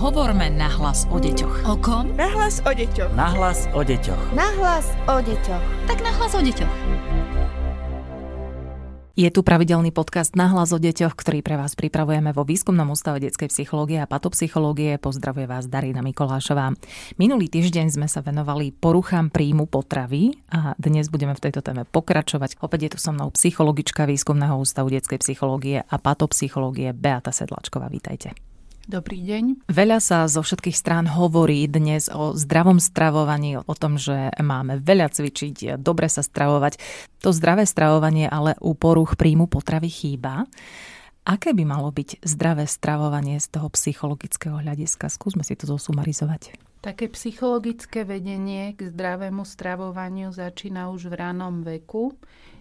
Hovorme nahlas o deťoch. O kom? Nahlas o deťoch. Nahlas o deťoch. Nahlas o deťoch. Tak nahlas o deťoch. Je tu pravidelný podcast Nahlas o deťoch, ktorý pre vás pripravujeme vo Výskumnom ústave detskej psychológie a patopsychológie. Pozdravuje vás Darina Mikolášová. Minulý týždeň sme sa venovali poruchám príjmu potravy a dnes budeme v tejto téme pokračovať. Opäť je tu so mnou psychologička Výskumného ústavu detskej psychológie a patopsychológie Beata Sedlačková. Vítajte. Dobrý deň. Veľa sa zo všetkých strán hovorí dnes o zdravom stravovaní, o tom, že máme veľa cvičiť, dobre sa stravovať. To zdravé stravovanie ale u poruch príjmu potravy chýba. Aké by malo byť zdravé stravovanie z toho psychologického hľadiska? Skúsme si to zosumarizovať. Také psychologické vedenie k zdravému stravovaniu začína už v ranom veku.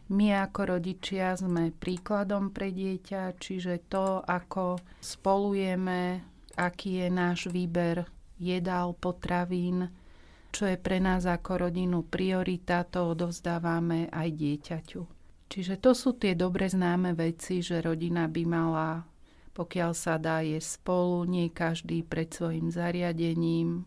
My ako rodičia sme príkladom pre dieťa, čiže to, ako spolujeme, aký je náš výber jedál, potravín, čo je pre nás ako rodinu priorita, to odovzdávame aj dieťaťu. Čiže to sú tie dobre známe veci, že rodina by mala, pokiaľ sa dá, je spolu, nie každý pred svojim zariadením,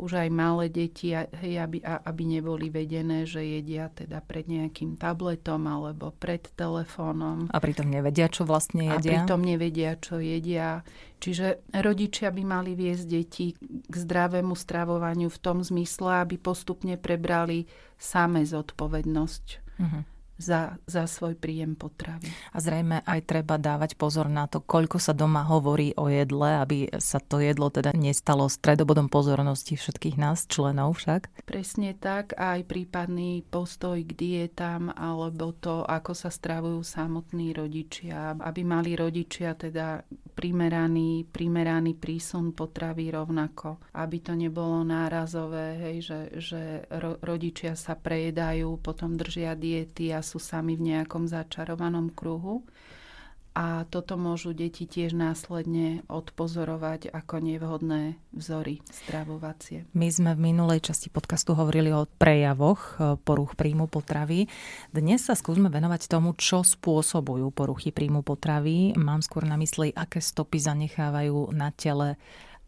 už aj malé deti, hej, aby, aby neboli vedené, že jedia teda pred nejakým tabletom alebo pred telefónom. A pritom nevedia, čo vlastne jedia. A pritom nevedia, čo jedia. Čiže rodičia by mali viesť deti k zdravému stravovaniu v tom zmysle, aby postupne prebrali same zodpovednosť. Uh-huh za, za svoj príjem potravy. A zrejme aj treba dávať pozor na to, koľko sa doma hovorí o jedle, aby sa to jedlo teda nestalo stredobodom pozornosti všetkých nás, členov však. Presne tak, aj prípadný postoj k dietám, alebo to, ako sa stravujú samotní rodičia, aby mali rodičia teda primeraný, primeraný prísun potravy rovnako, aby to nebolo nárazové, hej, že, že ro, rodičia sa prejedajú, potom držia diety a sú sami v nejakom začarovanom kruhu. A toto môžu deti tiež následne odpozorovať ako nevhodné vzory stravovacie. My sme v minulej časti podcastu hovorili o prejavoch e, poruch príjmu potravy. Dnes sa skúsme venovať tomu, čo spôsobujú poruchy príjmu potravy. Mám skôr na mysli, aké stopy zanechávajú na tele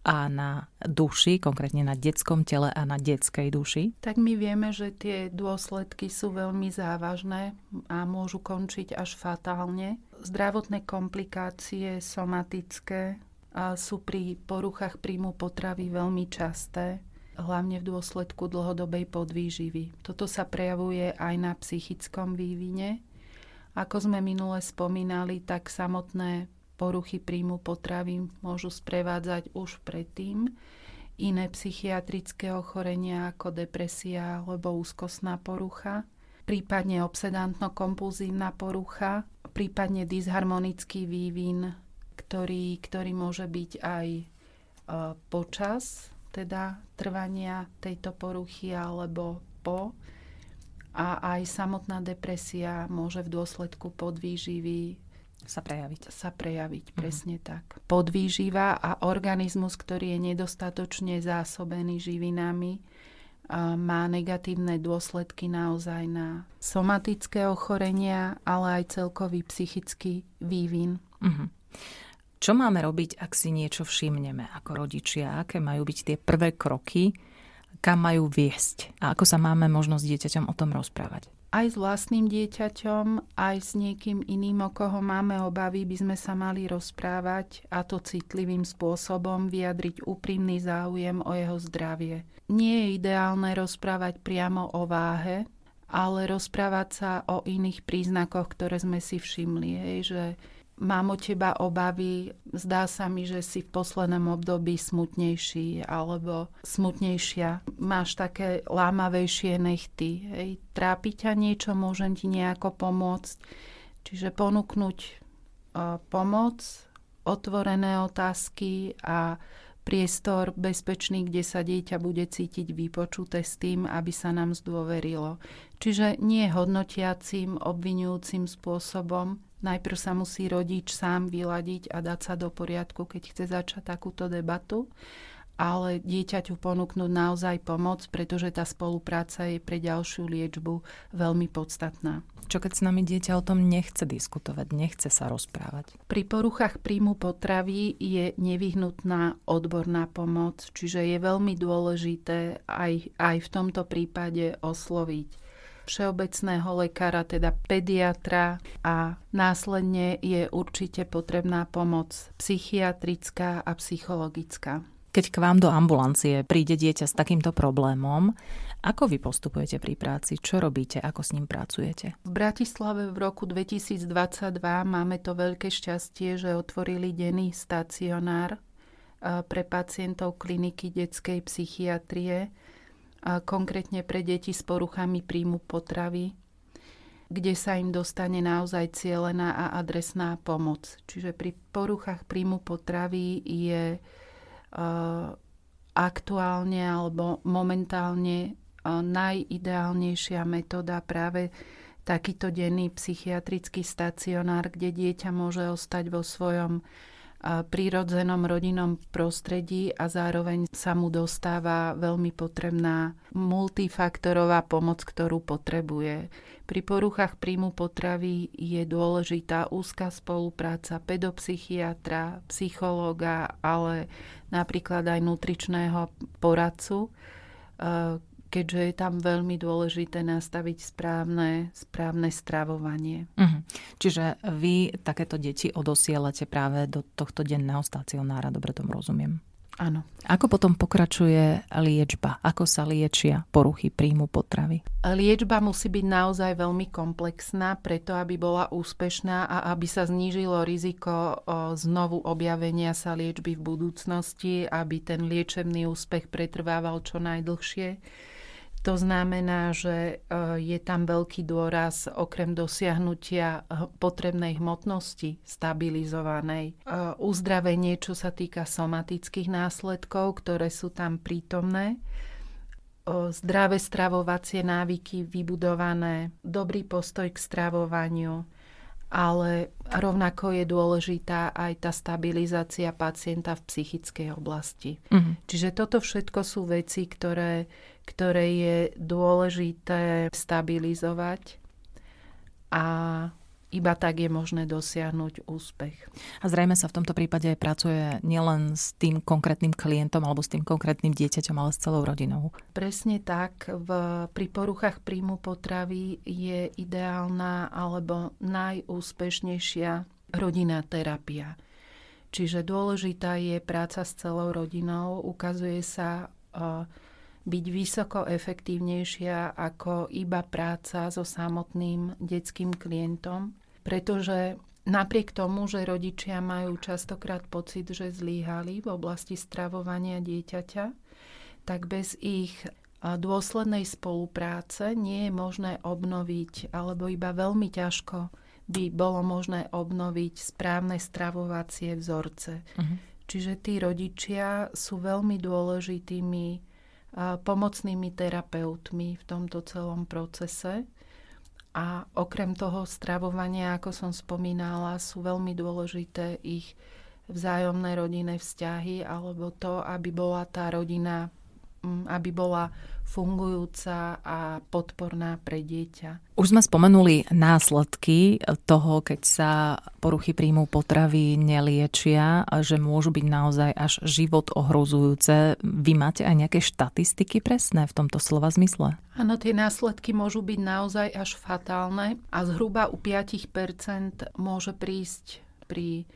a na duši, konkrétne na detskom tele a na detskej duši? Tak my vieme, že tie dôsledky sú veľmi závažné a môžu končiť až fatálne. Zdravotné komplikácie somatické sú pri poruchách príjmu potravy veľmi časté, hlavne v dôsledku dlhodobej podvýživy. Toto sa prejavuje aj na psychickom vývine. Ako sme minule spomínali, tak samotné poruchy príjmu potravy môžu sprevádzať už predtým iné psychiatrické ochorenia ako depresia alebo úzkostná porucha, prípadne obsedantno-kompulzívna porucha, prípadne disharmonický vývin, ktorý, ktorý môže byť aj e, počas teda trvania tejto poruchy alebo po. A aj samotná depresia môže v dôsledku podvýživy sa prejaviť. Sa prejaviť, mhm. presne uh-huh. tak. Podvýživa a organizmus, ktorý je nedostatočne zásobený živinami, má negatívne dôsledky naozaj na somatické ochorenia, ale aj celkový psychický vývin. Uh-huh. Čo máme robiť, ak si niečo všimneme ako rodičia? Aké majú byť tie prvé kroky, kam majú viesť? A ako sa máme možnosť dieťaťom o tom rozprávať? Aj s vlastným dieťaťom, aj s niekým iným, o koho máme obavy, by sme sa mali rozprávať a to citlivým spôsobom vyjadriť úprimný záujem o jeho zdravie. Nie je ideálne rozprávať priamo o váhe, ale rozprávať sa o iných príznakoch, ktoré sme si všimli. Hej, že mám o teba obavy, zdá sa mi, že si v poslednom období smutnejší alebo smutnejšia. Máš také lámavejšie nechty. Hej. Trápi ťa niečo, môžem ti nejako pomôcť. Čiže ponúknuť uh, pomoc, otvorené otázky a priestor bezpečný, kde sa dieťa bude cítiť vypočuté s tým, aby sa nám zdôverilo. Čiže nie hodnotiacím, obvinujúcim spôsobom, Najprv sa musí rodič sám vyladiť a dať sa do poriadku, keď chce začať takúto debatu. Ale dieťaťu ponúknuť naozaj pomoc, pretože tá spolupráca je pre ďalšiu liečbu veľmi podstatná. Čo keď s nami dieťa o tom nechce diskutovať, nechce sa rozprávať? Pri poruchách príjmu potravy je nevyhnutná odborná pomoc, čiže je veľmi dôležité aj, aj v tomto prípade osloviť všeobecného lekára, teda pediatra a následne je určite potrebná pomoc psychiatrická a psychologická. Keď k vám do ambulancie príde dieťa s takýmto problémom, ako vy postupujete pri práci? Čo robíte? Ako s ním pracujete? V Bratislave v roku 2022 máme to veľké šťastie, že otvorili denný stacionár eh, pre pacientov kliniky detskej psychiatrie, konkrétne pre deti s poruchami príjmu potravy, kde sa im dostane naozaj cielená a adresná pomoc. Čiže pri poruchách príjmu potravy je aktuálne alebo momentálne eh, najideálnejšia metóda práve takýto denný psychiatrický stacionár, kde dieťa môže ostať vo svojom prírodzenom rodinnom prostredí a zároveň sa mu dostáva veľmi potrebná multifaktorová pomoc, ktorú potrebuje. Pri poruchách príjmu potravy je dôležitá úzka spolupráca pedopsychiatra, psychológa, ale napríklad aj nutričného poradcu, keďže je tam veľmi dôležité nastaviť správne, správne stravovanie. Uh-huh. Čiže vy takéto deti odosielate práve do tohto denného stacionára, dobre tomu rozumiem. Áno. Ako potom pokračuje liečba? Ako sa liečia poruchy príjmu potravy? Liečba musí byť naozaj veľmi komplexná, preto aby bola úspešná a aby sa znížilo riziko znovu objavenia sa liečby v budúcnosti, aby ten liečebný úspech pretrvával čo najdlhšie. To znamená, že e, je tam veľký dôraz okrem dosiahnutia e, potrebnej hmotnosti stabilizovanej. E, uzdravenie, čo sa týka somatických následkov, ktoré sú tam prítomné, zdravé stravovacie návyky vybudované, dobrý postoj k stravovaniu, ale rovnako je dôležitá aj tá stabilizácia pacienta v psychickej oblasti. Mm-hmm. Čiže toto všetko sú veci, ktoré ktoré je dôležité stabilizovať a iba tak je možné dosiahnuť úspech. A zrejme sa v tomto prípade pracuje nielen s tým konkrétnym klientom alebo s tým konkrétnym dieťaťom, ale s celou rodinou. Presne tak. V, pri poruchách príjmu potravy je ideálna alebo najúspešnejšia rodinná terapia. Čiže dôležitá je práca s celou rodinou. Ukazuje sa uh, byť vysoko efektívnejšia ako iba práca so samotným detským klientom, pretože napriek tomu, že rodičia majú častokrát pocit, že zlíhali v oblasti stravovania dieťaťa, tak bez ich dôslednej spolupráce nie je možné obnoviť, alebo iba veľmi ťažko by bolo možné obnoviť správne stravovacie vzorce. Uh-huh. Čiže tí rodičia sú veľmi dôležitými pomocnými terapeutmi v tomto celom procese. A okrem toho stravovania, ako som spomínala, sú veľmi dôležité ich vzájomné rodinné vzťahy alebo to, aby bola tá rodina aby bola fungujúca a podporná pre dieťa. Už sme spomenuli následky toho, keď sa poruchy príjmu potravy neliečia, že môžu byť naozaj až život ohrozujúce. Vy máte aj nejaké štatistiky presné v tomto slova zmysle? Áno, tie následky môžu byť naozaj až fatálne a zhruba u 5% môže prísť pri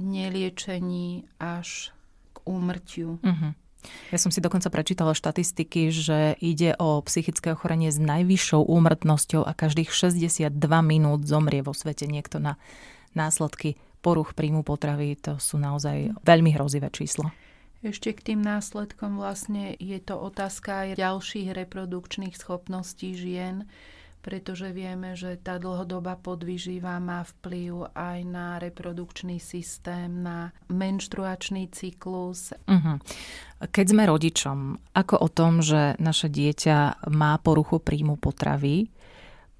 neliečení až k úmrtiu. Uh-huh. Ja som si dokonca prečítala štatistiky, že ide o psychické ochorenie s najvyššou úmrtnosťou a každých 62 minút zomrie vo svete niekto na následky poruch príjmu potravy. To sú naozaj veľmi hrozivé čísla. Ešte k tým následkom vlastne je to otázka aj ďalších reprodukčných schopností žien, pretože vieme, že tá dlhodobá podvyživa má vplyv aj na reprodukčný systém, na menštruačný cyklus. Uh-huh. Keď sme rodičom, ako o tom, že naše dieťa má poruchu príjmu potravy,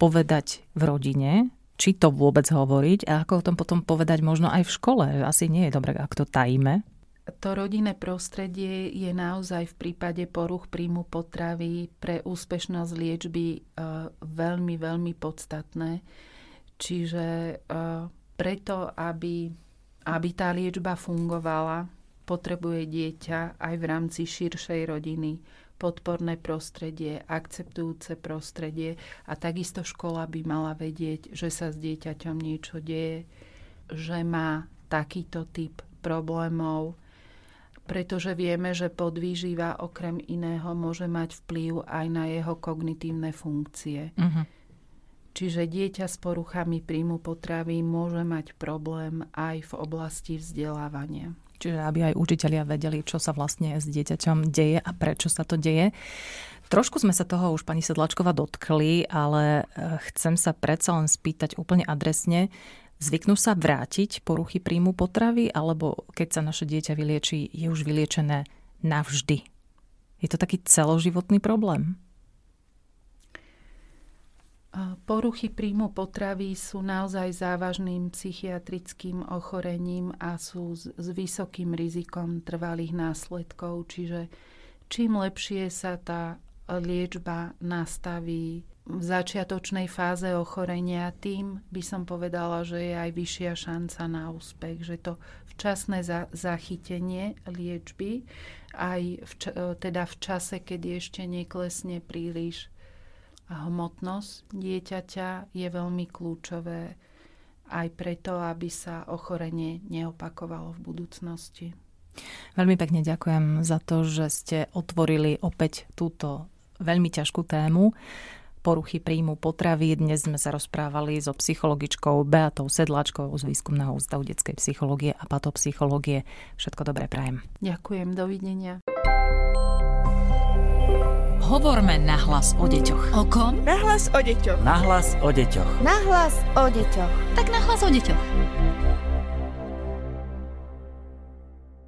povedať v rodine, či to vôbec hovoriť a ako o tom potom povedať možno aj v škole. Asi nie je dobré, ak to tajíme. To rodinné prostredie je naozaj v prípade poruch príjmu potravy pre úspešnosť liečby e, veľmi, veľmi podstatné. Čiže e, preto, aby, aby tá liečba fungovala, potrebuje dieťa aj v rámci širšej rodiny podporné prostredie, akceptujúce prostredie a takisto škola by mala vedieť, že sa s dieťaťom niečo deje, že má takýto typ problémov, pretože vieme, že podvýživa okrem iného môže mať vplyv aj na jeho kognitívne funkcie. Uh-huh. Čiže dieťa s poruchami príjmu potravy môže mať problém aj v oblasti vzdelávania. Čiže aby aj učitelia vedeli, čo sa vlastne s dieťaťom deje a prečo sa to deje. Trošku sme sa toho už pani Sedlačková dotkli, ale e, chcem sa predsa len spýtať úplne adresne. Zvyknú sa vrátiť poruchy príjmu potravy, alebo keď sa naše dieťa vylieči, je už vyliečené navždy? Je to taký celoživotný problém? Poruchy príjmu potravy sú naozaj závažným psychiatrickým ochorením a sú s, vysokým rizikom trvalých následkov. Čiže čím lepšie sa tá liečba nastaví v začiatočnej fáze ochorenia, tým by som povedala, že je aj vyššia šanca na úspech, že to včasné za, zachytenie liečby aj v, teda v čase, kedy ešte neklesne príliš hmotnosť dieťaťa je veľmi kľúčové aj preto, aby sa ochorenie neopakovalo v budúcnosti. Veľmi pekne ďakujem za to, že ste otvorili opäť túto veľmi ťažkú tému poruchy príjmu potravy. Dnes sme sa rozprávali so psychologičkou Beatou Sedlačkou z Výskumného ústavu detskej psychológie a patopsychológie. Všetko dobré prajem. Ďakujem, dovidenia. Hovorme nahlas o deťoch. O kom? Nahlas o deťoch. Nahlas o deťoch. Nahlas o deťoch. Tak nahlas o deťoch.